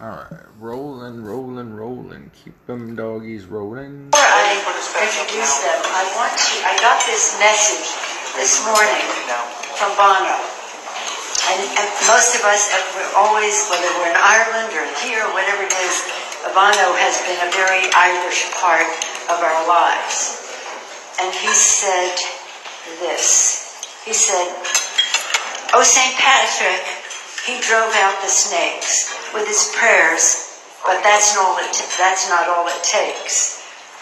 Alright, rolling, rolling, rolling. Keep them doggies rolling. Before I introduce them, I want to, I got this message this morning from Bono. And, and most of us, we're always, whether we're in Ireland or here, whatever it is, Bono has been a very Irish part of our lives. And he said this. He said, Oh, St. Patrick, he drove out the snakes with his prayers, but that's not all it, that's not all it takes.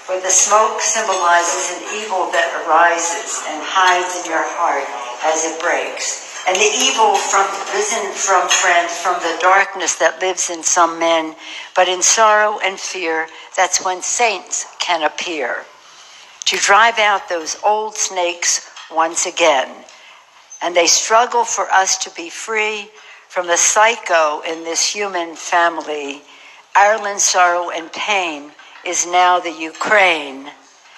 For the smoke symbolizes an evil that arises and hides in your heart as it breaks. And the evil from risen from friends from the darkness that lives in some men, but in sorrow and fear, that's when saints can appear. To drive out those old snakes once again. And they struggle for us to be free from the psycho in this human family, Ireland's sorrow and pain is now the Ukraine,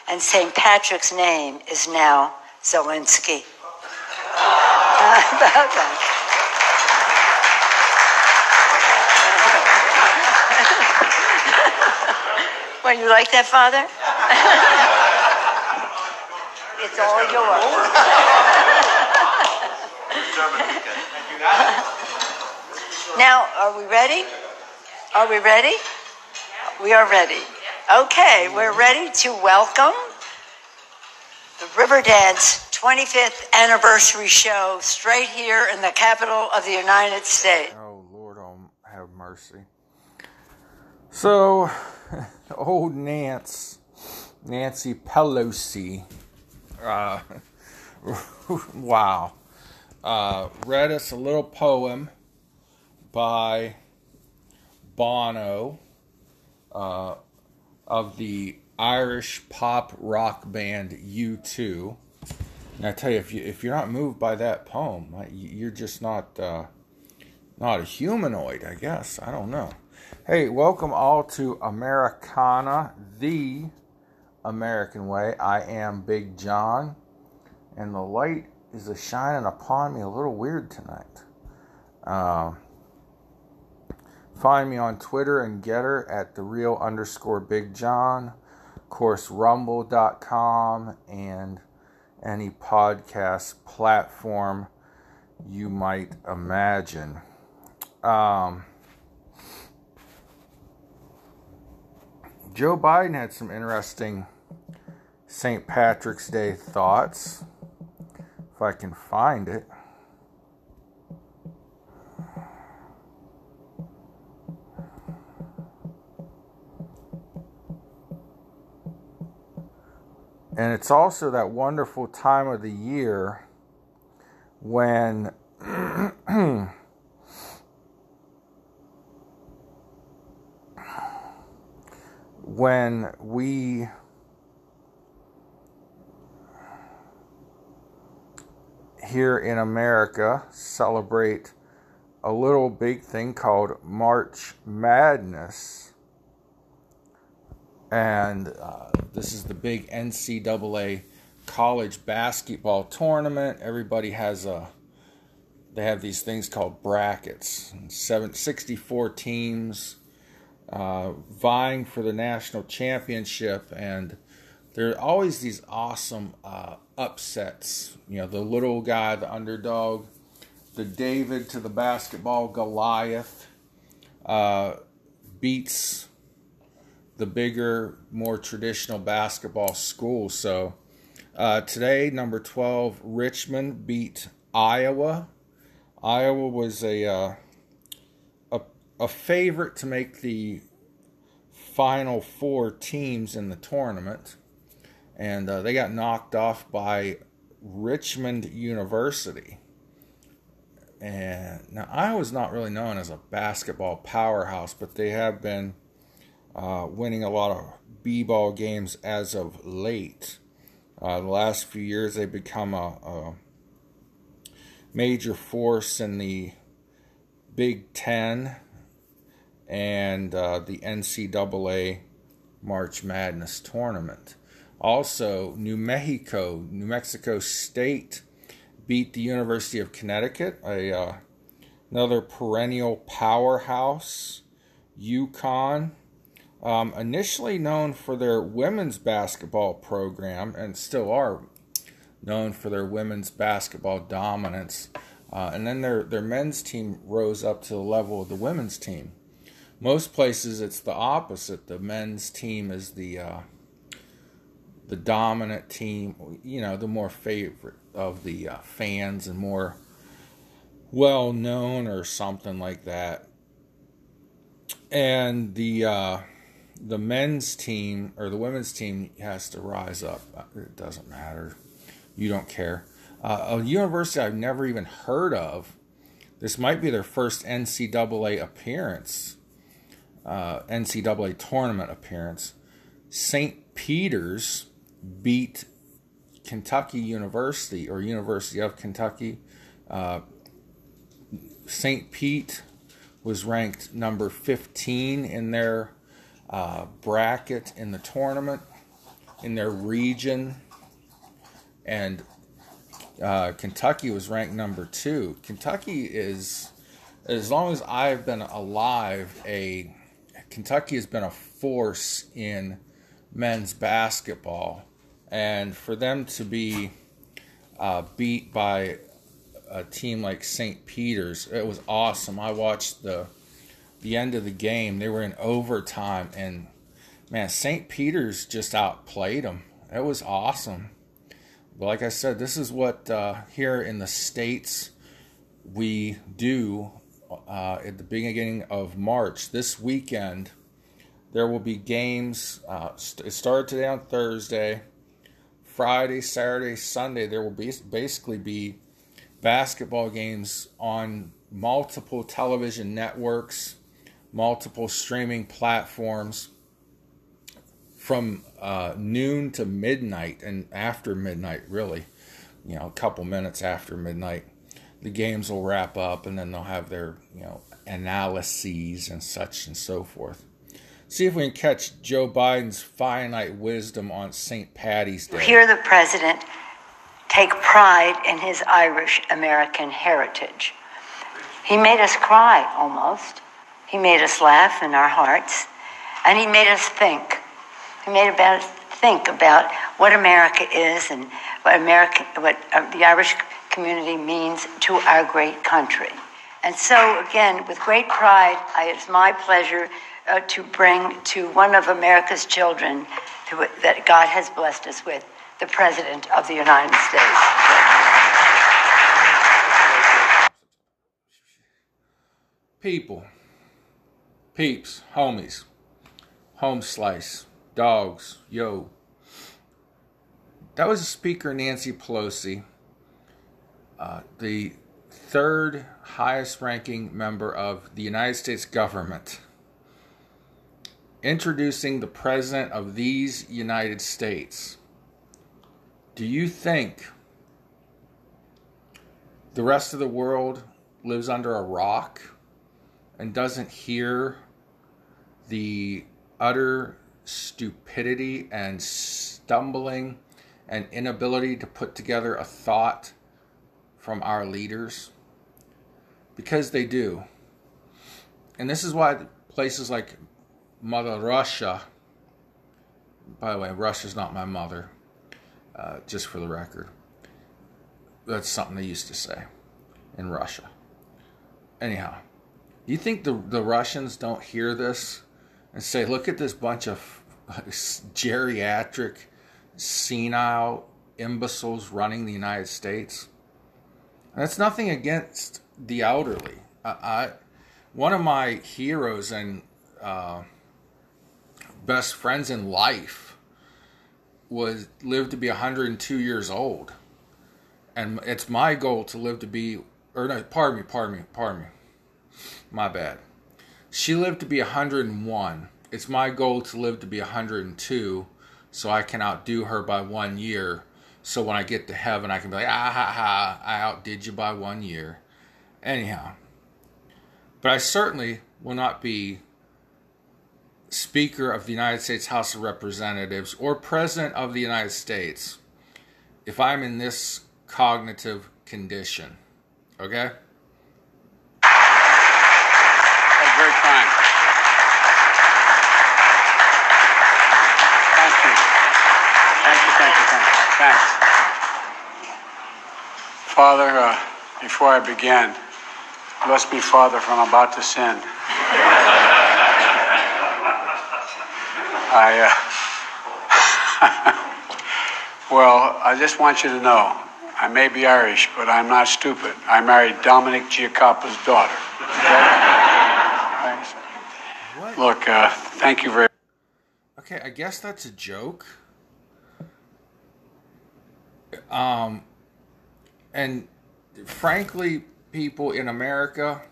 and St. Patrick's name is now Zelensky. well, you like that, Father? it's all yours. Now, are we ready? Are we ready? We are ready. Okay, we're ready to welcome the Riverdance 25th anniversary show straight here in the capital of the United States. Oh, Lord, oh, have mercy. So, old Nance, Nancy Pelosi, uh, wow, uh, read us a little poem by Bono uh, of the Irish pop rock band U2. And I tell you, if you if you're not moved by that poem, you're just not uh, not a humanoid, I guess. I don't know. Hey, welcome all to Americana, the American way. I am Big John, and the light is a shining upon me a little weird tonight. Uh, Find me on Twitter and Gettr at the real underscore Big John. Of course, rumble.com and any podcast platform you might imagine. Um, Joe Biden had some interesting St. Patrick's Day thoughts, if I can find it. And it's also that wonderful time of the year when when we here in America celebrate a little big thing called March Madness and uh, this is the big NCAA college basketball tournament. Everybody has a they have these things called brackets. Seven, 64 teams uh, vying for the national championship, and there are always these awesome uh, upsets. You know, the little guy, the underdog, the David to the basketball Goliath uh, beats the bigger, more traditional basketball schools. So uh, today, number 12, Richmond beat Iowa. Iowa was a, uh, a, a favorite to make the final four teams in the tournament, and uh, they got knocked off by Richmond University. And now Iowa's not really known as a basketball powerhouse, but they have been uh, winning a lot of b-ball games as of late. Uh, the last few years, they've become a, a major force in the Big Ten and uh, the NCAA March Madness tournament. Also, New Mexico, New Mexico State beat the University of Connecticut, a uh, another perennial powerhouse UConn. Um, initially known for their women's basketball program and still are known for their women's basketball dominance. Uh, and then their, their men's team rose up to the level of the women's team. Most places it's the opposite. The men's team is the uh, the dominant team, you know, the more favorite of the uh, fans and more well known or something like that. And the uh, the men's team or the women's team has to rise up. It doesn't matter. You don't care. Uh, a university I've never even heard of. This might be their first NCAA appearance, uh, NCAA tournament appearance. St. Peter's beat Kentucky University or University of Kentucky. Uh, St. Pete was ranked number 15 in their uh, bracket in the tournament, in their region, and uh, Kentucky was ranked number two. Kentucky is, as long as I've been alive, a Kentucky has been a force in men's basketball and for them to be uh, beat by a team like St. Peter's, it was awesome. I watched the the end of the game. They were in overtime, and man, St. Peter's just outplayed them. It was awesome. But like I said, this is what uh, here in the states we do uh, at the beginning of March. This weekend, there will be games. Uh, it started today on Thursday. Friday, Saturday, Sunday, there will be basically be basketball games on multiple television networks, multiple streaming platforms from uh, noon to midnight and after midnight, really, you know, a couple minutes after midnight. The games will wrap up and then they'll have their, you know, analyses and such and so forth see if we can catch Joe Biden's finite wisdom on St. Patty's Day. Hear the president take pride in his Irish American heritage. He made us cry almost. He made us laugh in our hearts. And he made us think. He made us think about what America is and what America, what uh, the Irish community means to our great country. And so, again, with great pride, it's my pleasure uh, to bring to one of America's children that God has blessed us with, the President of the United States. People, peeps, homies, home slice, dogs, yo. That was Speaker Nancy Pelosi, uh, the third highest ranking member of the United States government introducing the President of these United States, do you think the rest of the world lives under a rock and doesn't hear the utter stupidity and stumbling and inability to put together a thought from our leaders? Because they do. And this is why places like Mother Russia. By the way, Russia's not my mother, uh, just for the record. That's something they used to say in Russia. Anyhow, you think the, the Russians don't hear this and say, look at this bunch of geriatric, senile imbeciles running the United States? And that's nothing against the elderly. I, I one of my heroes and uh, best friends in life was lived to be 102 years old. And it's my goal to live to be, or no, pardon me, pardon me, pardon me. My bad. She lived to be 101. It's my goal to live to be 102 so I can outdo her by one year. So when I get to heaven, I can be like, ah ha ha, I outdid you by one year. Anyhow. But I certainly will not be Speaker of the United States House of Representatives or President of the United States if I'm in this cognitive condition. Okay? That's very kind. Thank you. Thank you, thank you, thank you. Thanks. Father, uh, before I begin, bless me, Father, for I'm about to sin. I, uh, well, I just want you to know, I may be Irish, but I'm not stupid. I married Dominic Giacoppa's daughter. Okay? Look, uh, thank you very Okay, I guess that's a joke. Um, and frankly, people in America,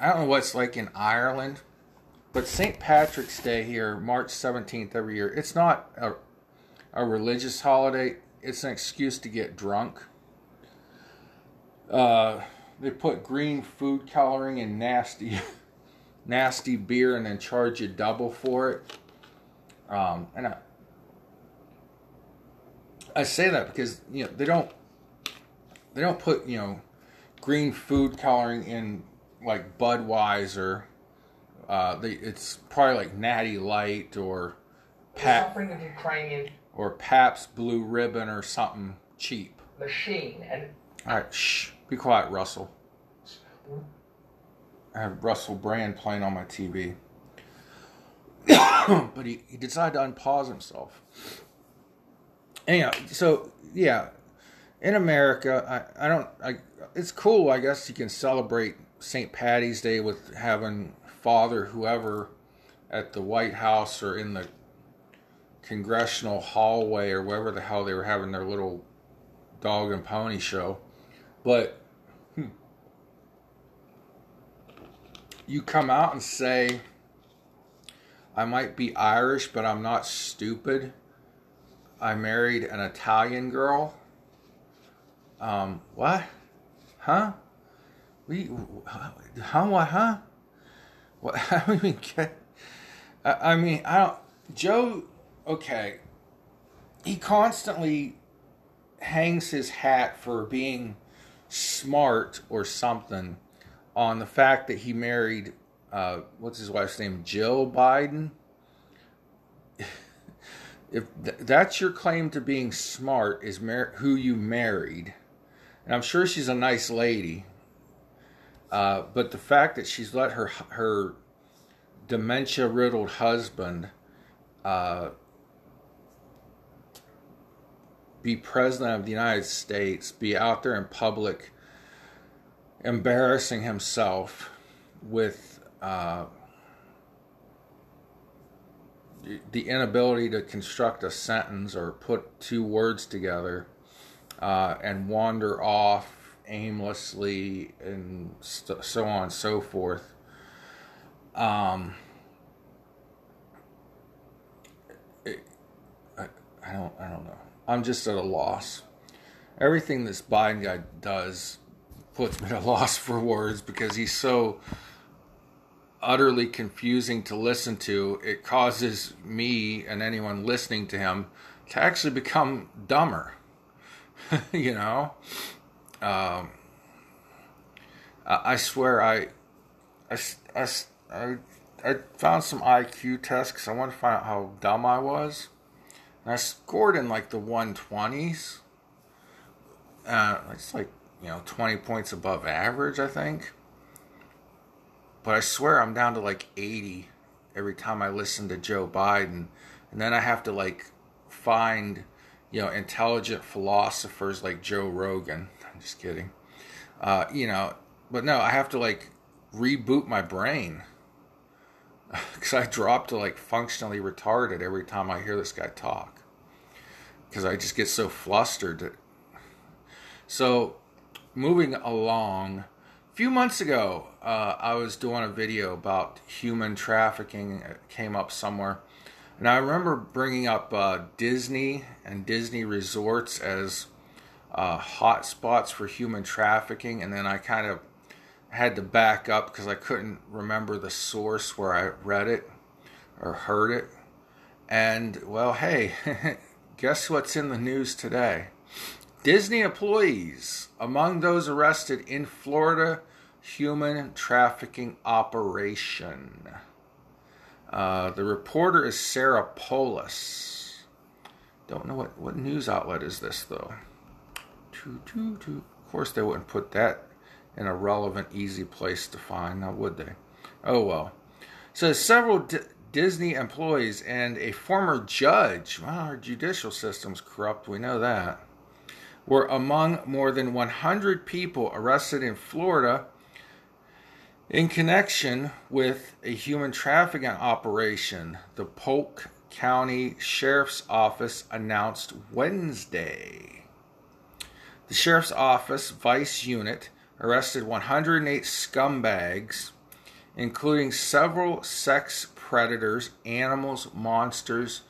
I don't know what it's like in Ireland, but St. Patrick's Day here, March 17th every year, it's not a, a religious holiday, it's an excuse to get drunk. Uh, they put green food coloring in nasty, nasty beer and then charge you double for it. Um, and I, I say that because you know they don't they don't put you know green food coloring in like Budweiser. Uh, they, it's probably like Natty Light or Pap Ukrainian or Pabst Blue Ribbon or something cheap. Machine and all right, shh, be quiet, Russell. I have Russell Brand playing on my TV. but he, he decided to unpause himself. Anyhow, so yeah, in America, I, I don't, I, it's cool, I guess you can celebrate St. Patty's Day with having father, whoever, at the White House or in the congressional hallway or wherever the hell they were having their little dog and pony show. But hmm, you come out and say, I might be Irish, but I'm not stupid. I married an Italian girl. Um, what? Huh? We, how, what, huh? What, I mean, I mean, I don't, Joe, okay, he constantly hangs his hat for being smart or something on the fact that he married uh, what's his wife's name, Jill Biden. if th- that's your claim to being smart, is mar- who you married, and I'm sure she's a nice lady, uh, but the fact that she's let her her dementia riddled husband uh, be president of the United States, be out there in public embarrassing himself with uh, the inability to construct a sentence or put two words together uh, and wander off aimlessly and st- so on and so forth. Um, it, I, I don't I don't know. I'm just at a loss. Everything this Biden guy does puts me at a loss for words because he's so utterly confusing to listen to, it causes me and anyone listening to him to actually become dumber. you know? Um, I swear I, I, I, I, I found some IQ tests because I wanted to find out how dumb I was. And I scored in like the 120s. Uh, it's like, you know, 20 points above average, I think. But I swear I'm down to like 80 every time I listen to Joe Biden. And then I have to like find, you know, intelligent philosophers like Joe Rogan. I'm just kidding. Uh, you know, but no, I have to like reboot my brain. Because I drop to like functionally retarded every time I hear this guy talk. Because I just get so flustered. So, moving along a few months ago, uh, I was doing a video about human trafficking. It came up somewhere. And I remember bringing up uh, Disney and Disney resorts as uh, hot spots for human trafficking. And then I kind of had to back up because I couldn't remember the source where I read it or heard it. And, well, hey, guess what's in the news today? Disney employees among those arrested in Florida human trafficking operation. Uh, the reporter is Sarah Polis. Don't know what what news outlet is this though. Choo, choo, choo. Of course, they wouldn't put that in a relevant, easy place to find, now would they? Oh well. So several D- Disney employees and a former judge. Well, our judicial system's corrupt. We know that. Were among more than 100 people arrested in Florida in connection with a human trafficking operation. The Polk County Sheriff's Office announced Wednesday. The Sheriff's Office Vice Unit arrested 108 scumbags, including several sex predators, animals, monsters,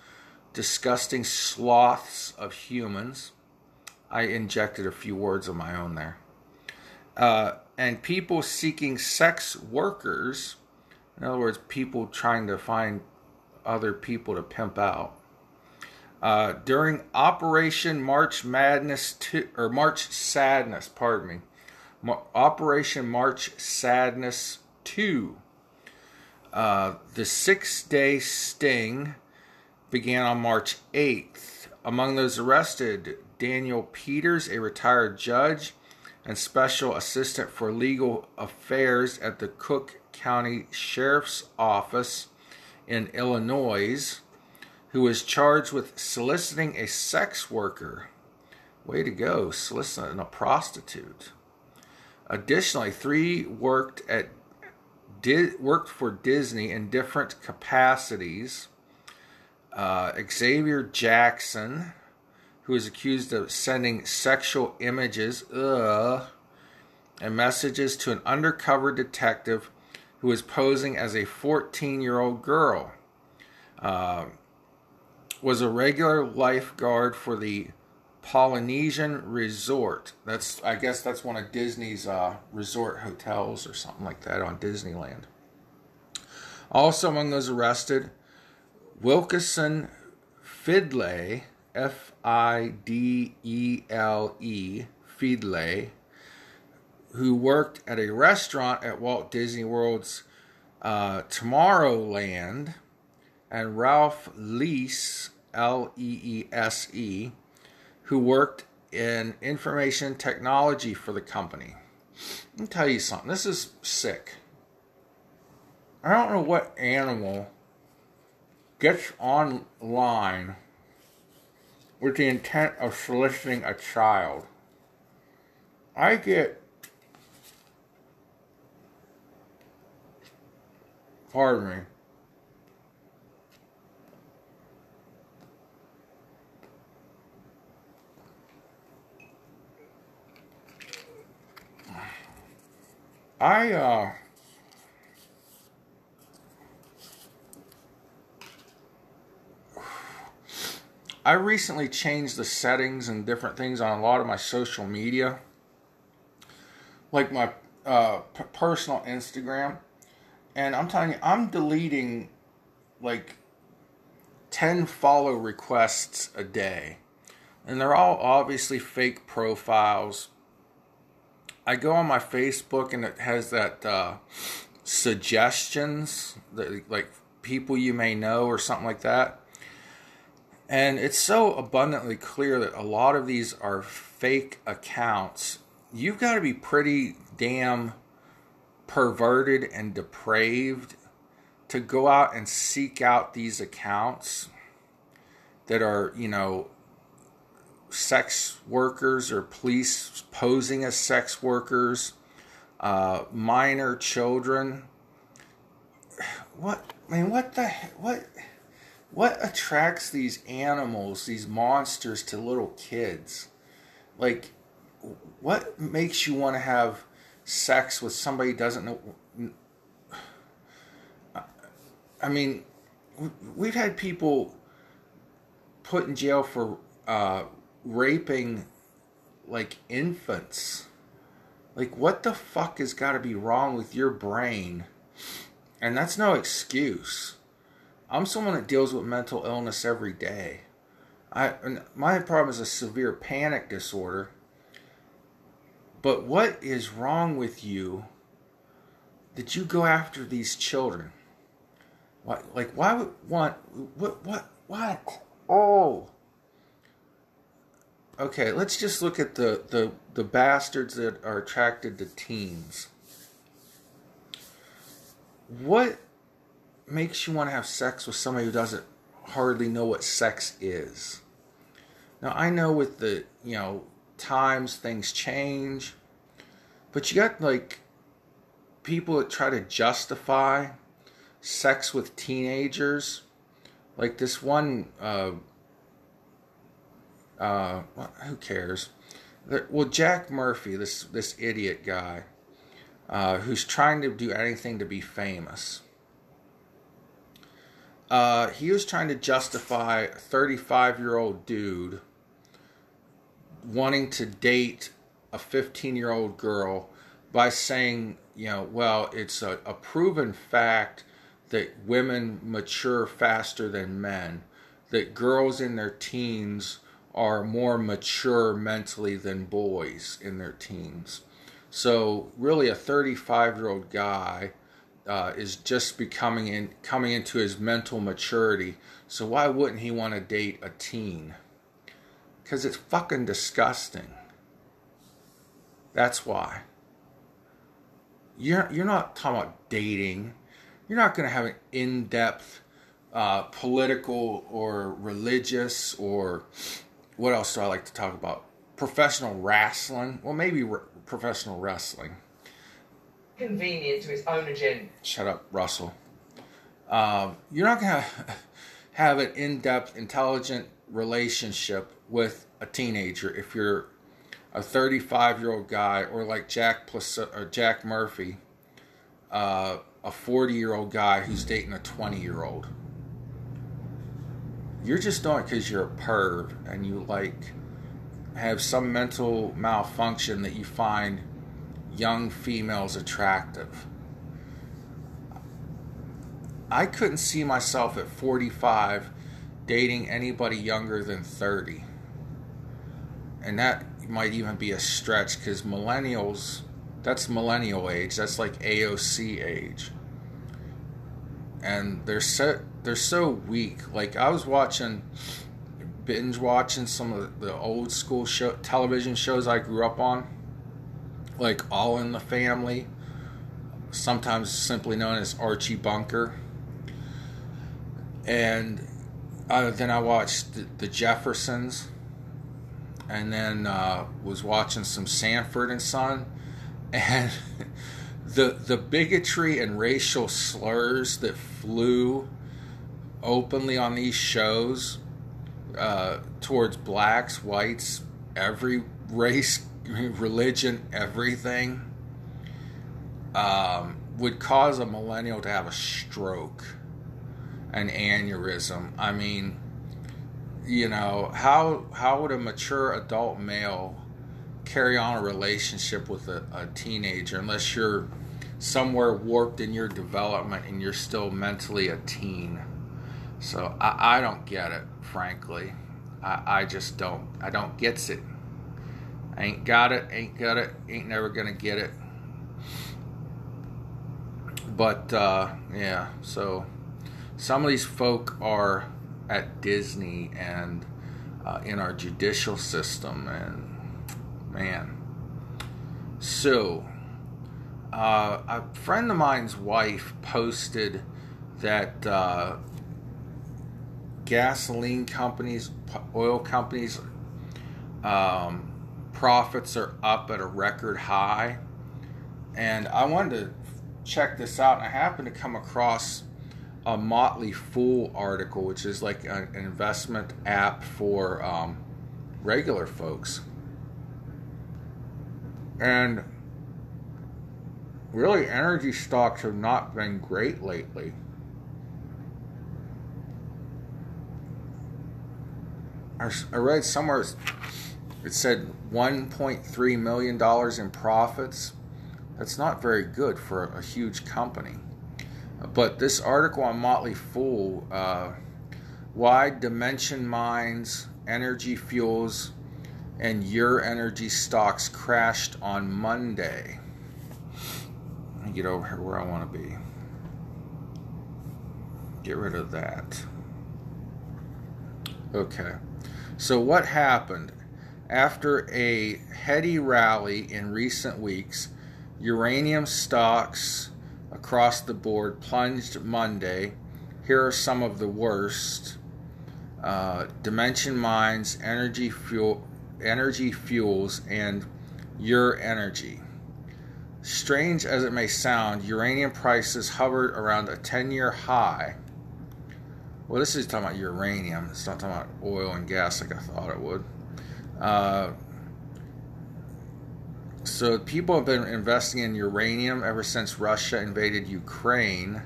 disgusting sloths of humans. I injected a few words of my own there. Uh, and people seeking sex workers, in other words, people trying to find other people to pimp out. Uh, during Operation March Madness 2, or March Sadness, pardon me, Ma- Operation March Sadness 2. Uh, the six day sting began on March 8th. Among those arrested, Daniel Peters, a retired judge and special assistant for legal affairs at the Cook County Sheriff's Office in Illinois, who was charged with soliciting a sex worker. Way to go, soliciting a prostitute. Additionally, three worked at did worked for Disney in different capacities. Uh, Xavier Jackson, who is accused of sending sexual images ugh, and messages to an undercover detective who was posing as a 14 year old girl. Uh, was a regular lifeguard for the Polynesian Resort. That's I guess that's one of Disney's uh, resort hotels or something like that on Disneyland. Also among those arrested, Wilkeson Fidley, F I D E L E, Fidley, who worked at a restaurant at Walt Disney World's uh, Tomorrowland, and Ralph Leese, L E E S E, who worked in information technology for the company. Let me tell you something. This is sick. I don't know what animal gets online with the intent of soliciting a child. I get. Pardon me. I uh I recently changed the settings and different things on a lot of my social media, like my uh, p- personal Instagram, and I'm telling you, I'm deleting like ten follow requests a day, and they're all obviously fake profiles I go on my Facebook and it has that uh, suggestions, that, like people you may know or something like that. And it's so abundantly clear that a lot of these are fake accounts. You've got to be pretty damn perverted and depraved to go out and seek out these accounts that are, you know, sex workers or police posing as sex workers, uh, minor children. What I mean, what the what what attracts these animals, these monsters, to little kids? Like, what makes you want to have sex with somebody doesn't know? I mean, we've had people put in jail for uh, raping like infants. Like, what the fuck has got to be wrong with your brain? And that's no excuse. I'm someone that deals with mental illness every day. I my problem is a severe panic disorder. But what is wrong with you that you go after these children? Why, like, why would want what what what? Oh, okay, let's just look at the, the, the bastards that are attracted to teens. What makes you want to have sex with somebody who doesn't hardly know what sex is? Now, I know with the, you know, times things change, but you got like people that try to justify sex with teenagers. Like this one, uh, uh, who cares? Well, Jack Murphy, this this idiot guy, uh, who's trying to do anything to be famous. Uh, he was trying to justify a 35 year old dude wanting to date a 15 year old girl by saying, you know, well, it's a, a proven fact that women mature faster than men, that girls in their teens are more mature mentally than boys in their teens. So really, a 35 year old guy uh, is just becoming in coming into his mental maturity. So why wouldn't he want to date a teen? Because it's fucking disgusting. That's why. You're you're not talking about dating. You're not going to have an in-depth uh, political or religious or what else do I like to talk about? Professional wrestling. Well, maybe re- professional wrestling. Convenient to his own agenda. Shut up, Russell. Um, you're not going to have an in depth, intelligent relationship with a teenager if you're a 35 year old guy or like Jack, Plus- or Jack Murphy, uh, a 40 year old guy who's dating a 20 year old. You're just doing it because you're a perv and you like have some mental malfunction that you find young females attractive. I couldn't see myself at 45 dating anybody younger than 30. And that might even be a stretch because millennials, that's millennial age. That's like AOC age. And they're so, they're so weak. Like I was watching, binge watching some of the old school show, television shows I grew up on. Like All in the Family, sometimes simply known as Archie Bunker. And uh, then I watched the, the Jeffersons, and then uh, was watching some Sanford and Son, and the the bigotry and racial slurs that flew openly on these shows uh, towards blacks, whites, every race, religion, everything um, would cause a millennial to have a stroke an aneurysm. I mean, you know, how how would a mature adult male carry on a relationship with a, a teenager unless you're somewhere warped in your development and you're still mentally a teen? So I, I don't get it, frankly. I, I just don't. I don't gets it. Ain't got it, ain't got it, ain't never gonna get it. But uh, yeah, so some of these folk are at Disney and uh, in our judicial system, and man. So, uh, a friend of mine's wife posted that uh, gasoline companies, oil companies, um, profits are up at a record high. And I wanted to check this out, and I happened to come across a Motley Fool article, which is like an investment app for um, regular folks. And really, energy stocks have not been great lately. I, read somewhere it said $1.3 million in profits. That's not very good for a huge company. But this article on Motley Fool, uh, why Denison Mines, Energy Fuels, and Ur Energy stocks crashed on Monday. Get over here where I want to be. Get rid of that. Okay. So what happened? After a heady rally in recent weeks, uranium stocks across the board plunged Monday. Here are some of the worst. Uh, Denison Mines, Energy Fuel, Energy Fuels, and Ur Energy. Strange as it may sound, uranium prices hovered around a 10 year high. Well, this is talking about uranium. It's not talking about oil and gas like I thought it would. Uh, so, people have been investing in uranium ever since Russia invaded Ukraine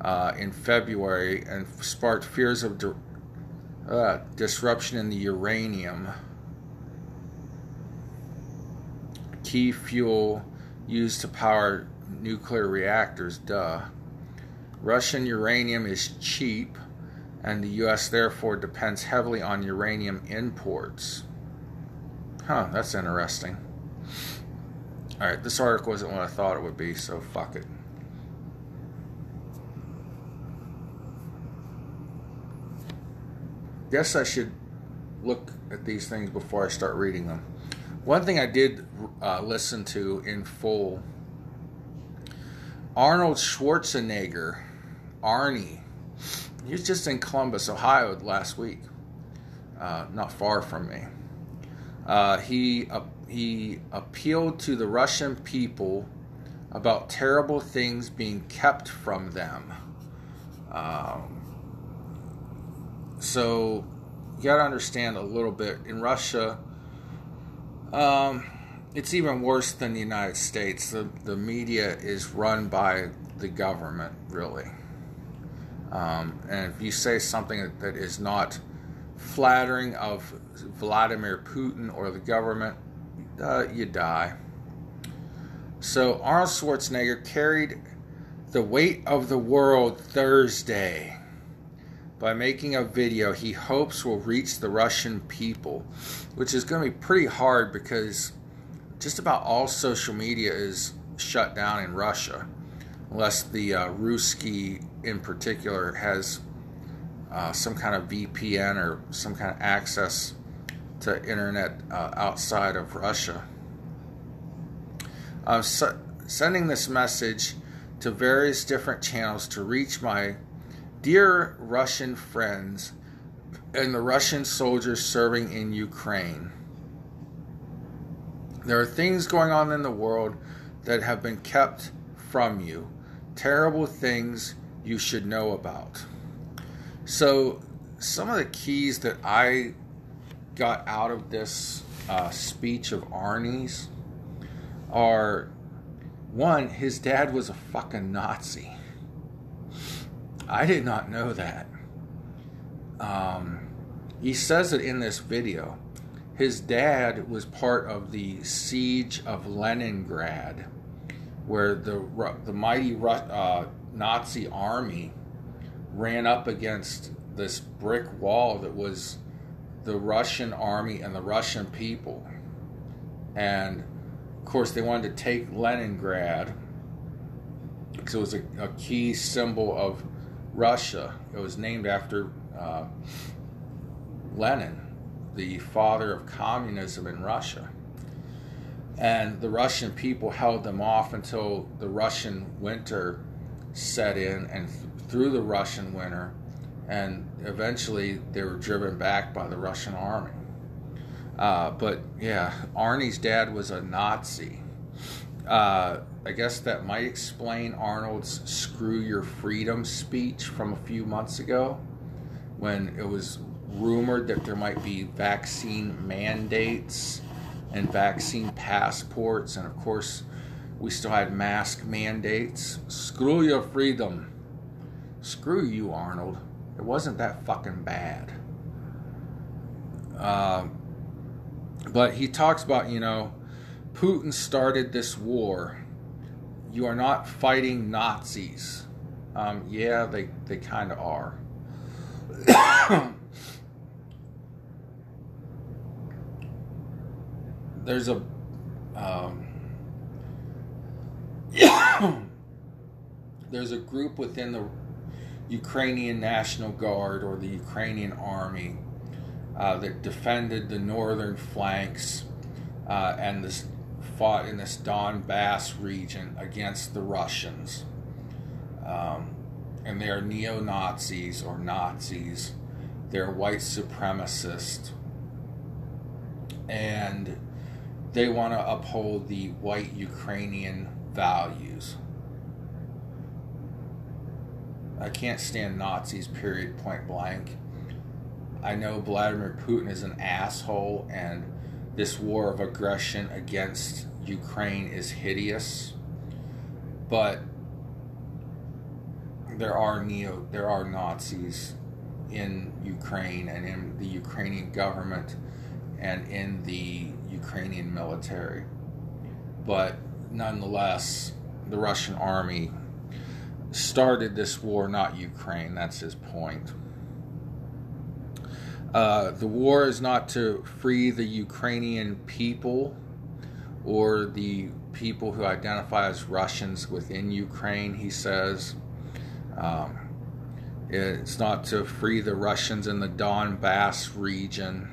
uh, in February and sparked fears of di- uh, disruption in the uranium. Key fuel used to power nuclear reactors, duh. Russian uranium is cheap, and the U.S. therefore depends heavily on uranium imports. Huh, that's interesting. Alright, this article isn't what I thought it would be, so fuck it. Guess I should look at these things before I start reading them. One thing I did uh, listen to in full Arnold Schwarzenegger, Arnie. He was just in Columbus, Ohio last week, uh, not far from me. Uh, he uh, he appealed to the Russian people about terrible things being kept from them. Um, so you got to understand a little bit in Russia. Um, it's even worse than the United States. The the media is run by the government, really. Um, and if you say something that, is not flattering of Vladimir Putin or the government, uh, you die. So Arnold Schwarzenegger carried the weight of the world Thursday by making a video he hopes will reach the Russian people, which is going to be pretty hard because just about all social media is shut down in Russia, unless the uh, Ruski in particular has uh, some kind of VPN or some kind of access to internet uh, outside of Russia. I'm sending this message to various different channels to reach my dear Russian friends and the Russian soldiers serving in Ukraine. There are things going on in the world that have been kept from you, terrible things you should know about. So, some of the keys that I got out of this uh, speech of Arnie's are one, his dad was a fucking Nazi. I did not know that. Um, he says it in this video. His dad was part of the siege of Leningrad, where the the mighty uh, Nazi army ran up against this brick wall that was the Russian army and the Russian people. And of course, they wanted to take Leningrad because it was a, a, key symbol of Russia. It was named after uh, Lenin, the father of communism in Russia. And the Russian people held them off until the Russian winter set in, and th- through the Russian winter, and eventually they were driven back by the Russian army. Uh, but yeah, Arnie's dad was a Nazi. Uh, I guess that might explain Arnold's "Screw Your Freedom" speech from a few months ago, when it was rumored that there might be vaccine mandates and vaccine passports, and of course, we still had mask mandates. Screw your freedom. Screw you, Arnold. It wasn't that fucking bad. Uh, but he talks about, you know, Putin started this war. You are not fighting Nazis. Um, yeah, they, they kind of are. There's a. Um, there's a group within the Ukrainian National Guard or the Ukrainian Army uh, that defended the northern flanks uh, and this fought in this Donbass region against the Russians. Um, and they are neo Nazis or Nazis. They're white supremacists. And they want to uphold the white Ukrainian values. I can't stand Nazis, period, point blank. I know Vladimir Putin is an asshole and this war of aggression against Ukraine is hideous. But there are neo there are Nazis in Ukraine and in the Ukrainian government and in the Ukrainian military. But nonetheless, the Russian army started this war, not Ukraine. That's his point. Uh, the war is not to free the Ukrainian people or the people who identify as Russians within Ukraine, he says. Um, it's not to free the Russians in the Donbass region.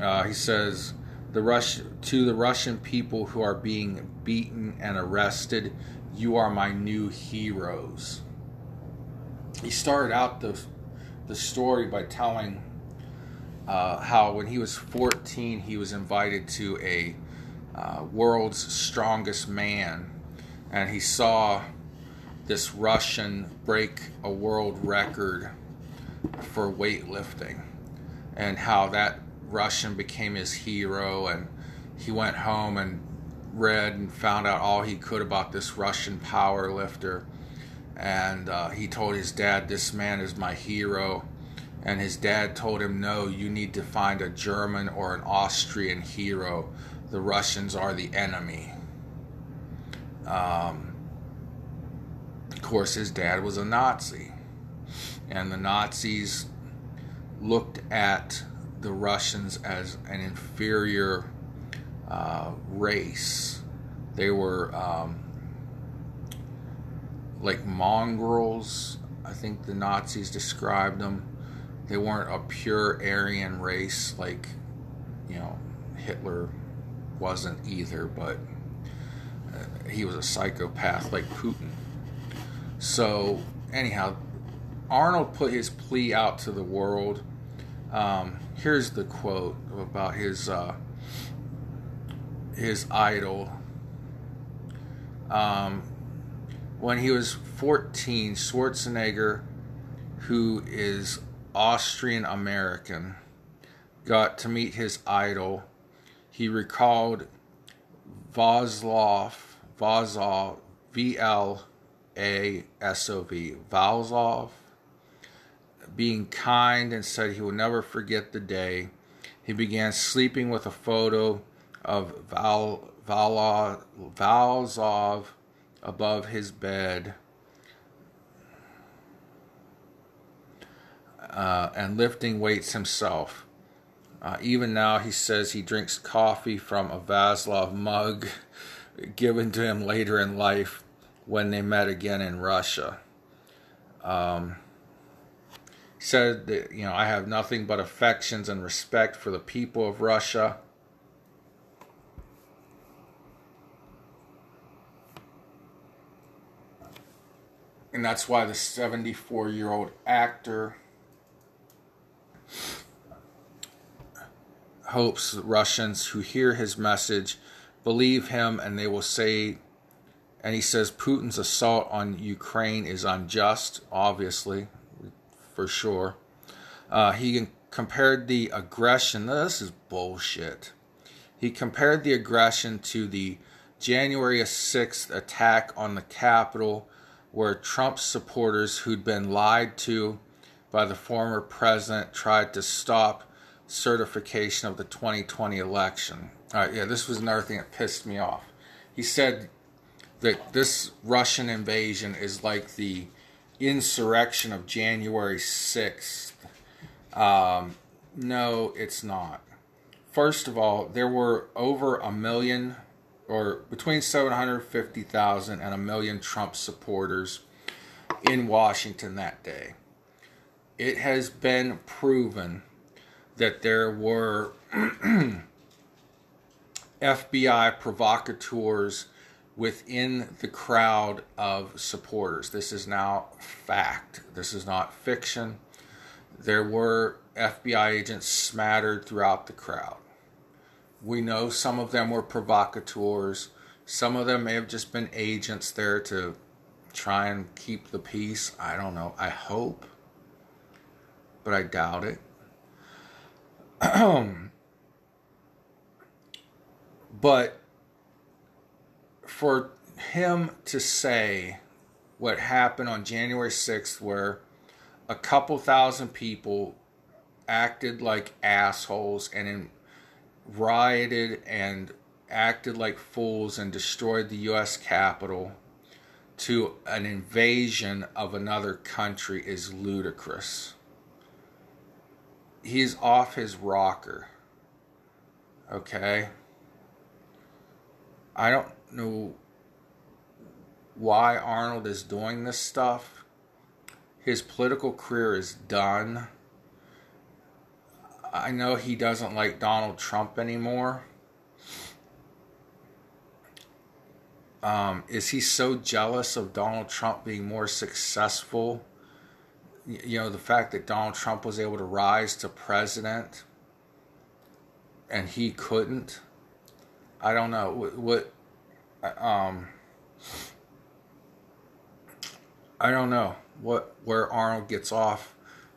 Uh, he says the Rush to the Russian people who are being beaten and arrested, you are my new heroes. He started out the the story by telling uh, how when he was 14 he was invited to a uh, world's strongest man, and he saw this Russian break a world record for weightlifting, and how that Russian became his hero, and he went home and read and found out all he could about this Russian power lifter. And uh, he told his dad, This man is my hero. And his dad told him, No, you need to find a German or an Austrian hero. The Russians are the enemy. Um, of course, his dad was a Nazi. And the Nazis looked at the Russians as an inferior uh, race. They were um, like mongrels, I think the Nazis described them. They weren't a pure Aryan race like, you know, Hitler wasn't either, but uh, he was a psychopath like Putin. So, anyhow, Arnold put his plea out to the world. Um, here's the quote about his uh, his idol. Um, when he was 14, Schwarzenegger, who is Austrian American, got to meet his idol. He recalled Vaslov, Vazov, V L A S O V, Valzov, being kind and said he will never forget the day. He began sleeping with a photo of Val, Valzov above his bed uh, and lifting weights himself. Uh, even now, he says he drinks coffee from a Vaslov mug given to him later in life when they met again in Russia. Um, said that, you know, I have nothing but affections and respect for the people of Russia. And that's why the 74 year old actor hopes Russians who hear his message believe him and they will say, and he says Putin's assault on Ukraine is unjust, obviously, for sure. Uh, he compared the aggression, this is bullshit. He compared the aggression to the January 6th attack on the Capitol where Trump supporters who'd been lied to by the former president tried to stop certification of the 2020 election. All right, yeah, this was another thing that pissed me off. He said that this Russian invasion is like the insurrection of January 6th. Um, no, it's not. First of all, there were over a million or between 750,000 and a million Trump supporters in Washington that day. It has been proven that there were FBI provocateurs within the crowd of supporters. This is now fact. This is not fiction. There were FBI agents smattered throughout the crowd. We know some of them were provocateurs. Some of them may have just been agents there to try and keep the peace. I don't know. I hope. But I doubt it. but for him to say what happened on January 6th, where a couple thousand people acted like assholes and rioted and acted like fools and destroyed the U.S. Capitol to an invasion of another country is ludicrous. He's off his rocker. Okay? I don't know why Arnold is doing this stuff. His political career is done. I know he doesn't like Donald Trump anymore. Um, is he so jealous of Donald Trump being more successful? You know, the fact that Donald Trump was able to rise to president and he couldn't. I don't know what, what um, I don't know what where Arnold gets off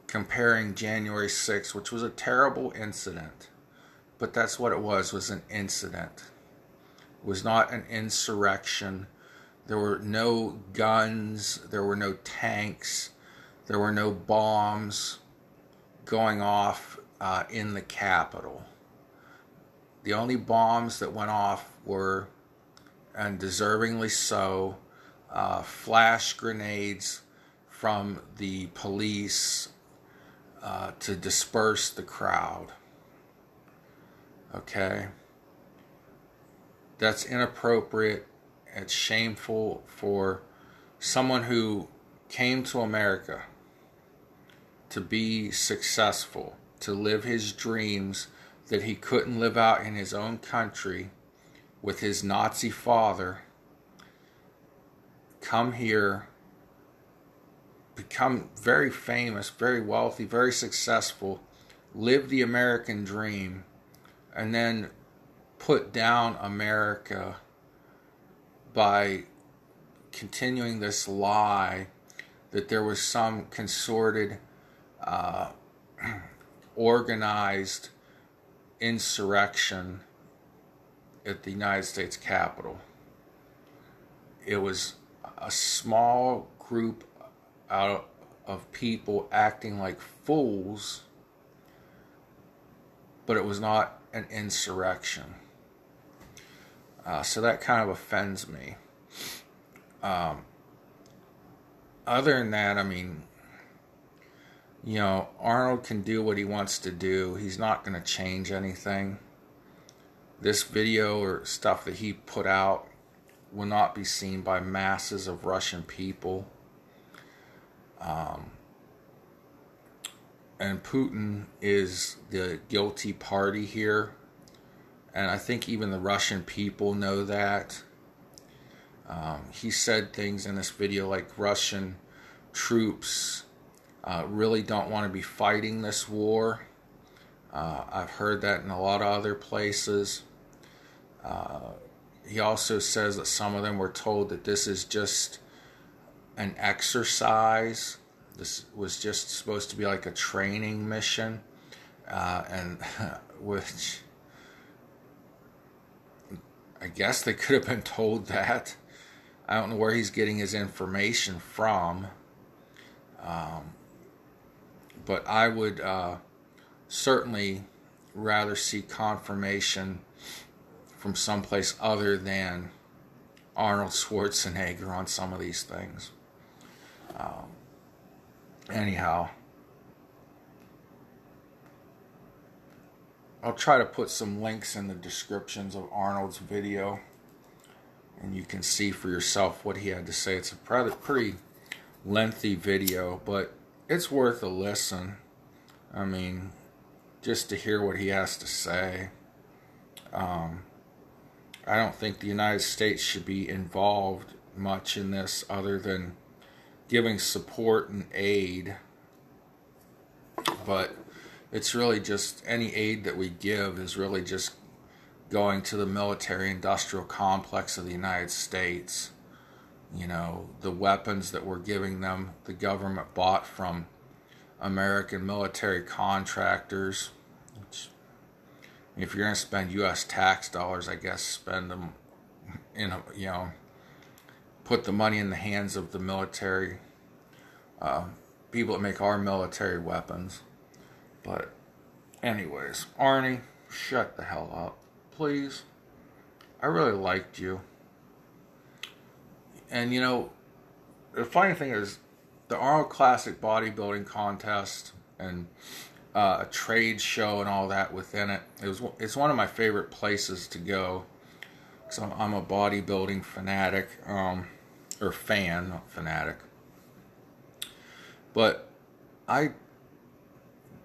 comparing January 6th, which was a terrible incident, but that's what it was was an incident. It was not an insurrection. There were no guns, there were no tanks, there were no bombs going off uh, in the capital. The only bombs that went off were, and deservingly so, uh, flash grenades from the police uh, to disperse the crowd. Okay? That's inappropriate. It's shameful for someone who came to America to be successful, to live his dreams that he couldn't live out in his own country with his Nazi father come here, become very famous, very wealthy, very successful, live the American dream, and then put down America by continuing this lie that there was some consorted, uh, organized insurrection at the United States Capitol. It was a small group out of people acting like fools, but it was not an insurrection. Uh, so that kind of offends me. Um, other than that, I mean, you know, Arnold can do what he wants to do. He's not going to change anything. This video or stuff that he put out will not be seen by masses of Russian people. Um, and Putin is the guilty party here. And I think even the Russian people know that. Um, he said things in this video like Russian troops uh, really don't want to be fighting this war. Uh, I've heard that in a lot of other places. Uh, he also says that some of them were told that this is just an exercise. This was just supposed to be like a training mission, uh, and which I guess they could have been told that. I don't know where he's getting his information from, um, but I would uh, certainly rather see confirmation from someplace other than Arnold Schwarzenegger on some of these things. Um, anyhow, I'll try to put some links in the descriptions of Arnold's video and you can see for yourself what he had to say. It's a pretty lengthy video, but it's worth a listen. I mean, just to hear what he has to say. Um, I don't think the United States should be involved much in this other than giving support and aid. But it's really just any aid that we give is really just going to the military industrial complex of the United States. You know, the weapons that we're giving them, the government bought from American military contractors. Which, if you're going to spend U.S. tax dollars, I guess spend them in a, you know, put the money in the hands of the military uh, people that make our military weapons. But, anyways, Arnie, shut the hell up, please. I really liked you. And you know, the funny thing is, the Arnold Classic bodybuilding contest and uh, a trade show and all that within it. It was it's one of my favorite places to go. Cause I'm, I'm a bodybuilding fanatic, um, or fan, not fanatic. But I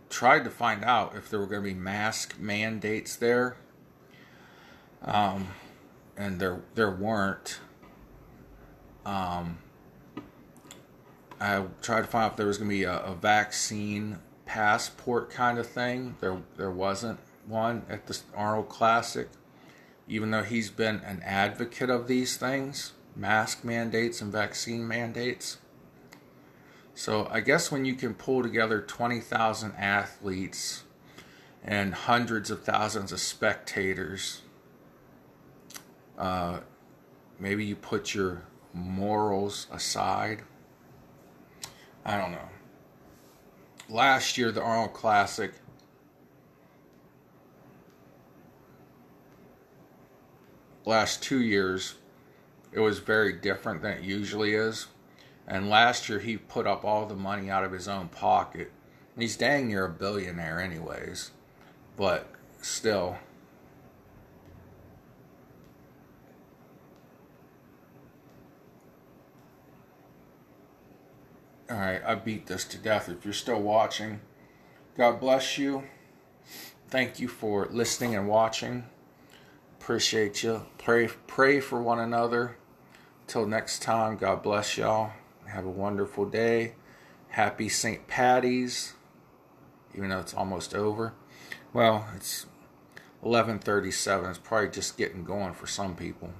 tried to find out if there were going to be mask mandates there, um, and there there weren't. Um, I tried to find out if there was going to be a, a vaccine passport kind of thing. There there wasn't one at the Arnold Classic, even though he's been an advocate of these things, mask mandates and vaccine mandates. So I guess when you can pull together 20,000 athletes and hundreds of thousands of spectators, uh, maybe you put your morals aside. I don't know. Last year, the Arnold Classic. Last two years, it was very different than it usually is and last year he put up all the money out of his own pocket. He's dang near a billionaire, anyways. But still. Alright, I beat this to death. If you're still watching, God bless you. Thank you for listening and watching. Appreciate you. Pray pray for one another. Till next time, God bless y'all. Have a wonderful day. Happy St. Patty's, even though it's almost over. Well, it's 11:37. It's probably just getting going for some people.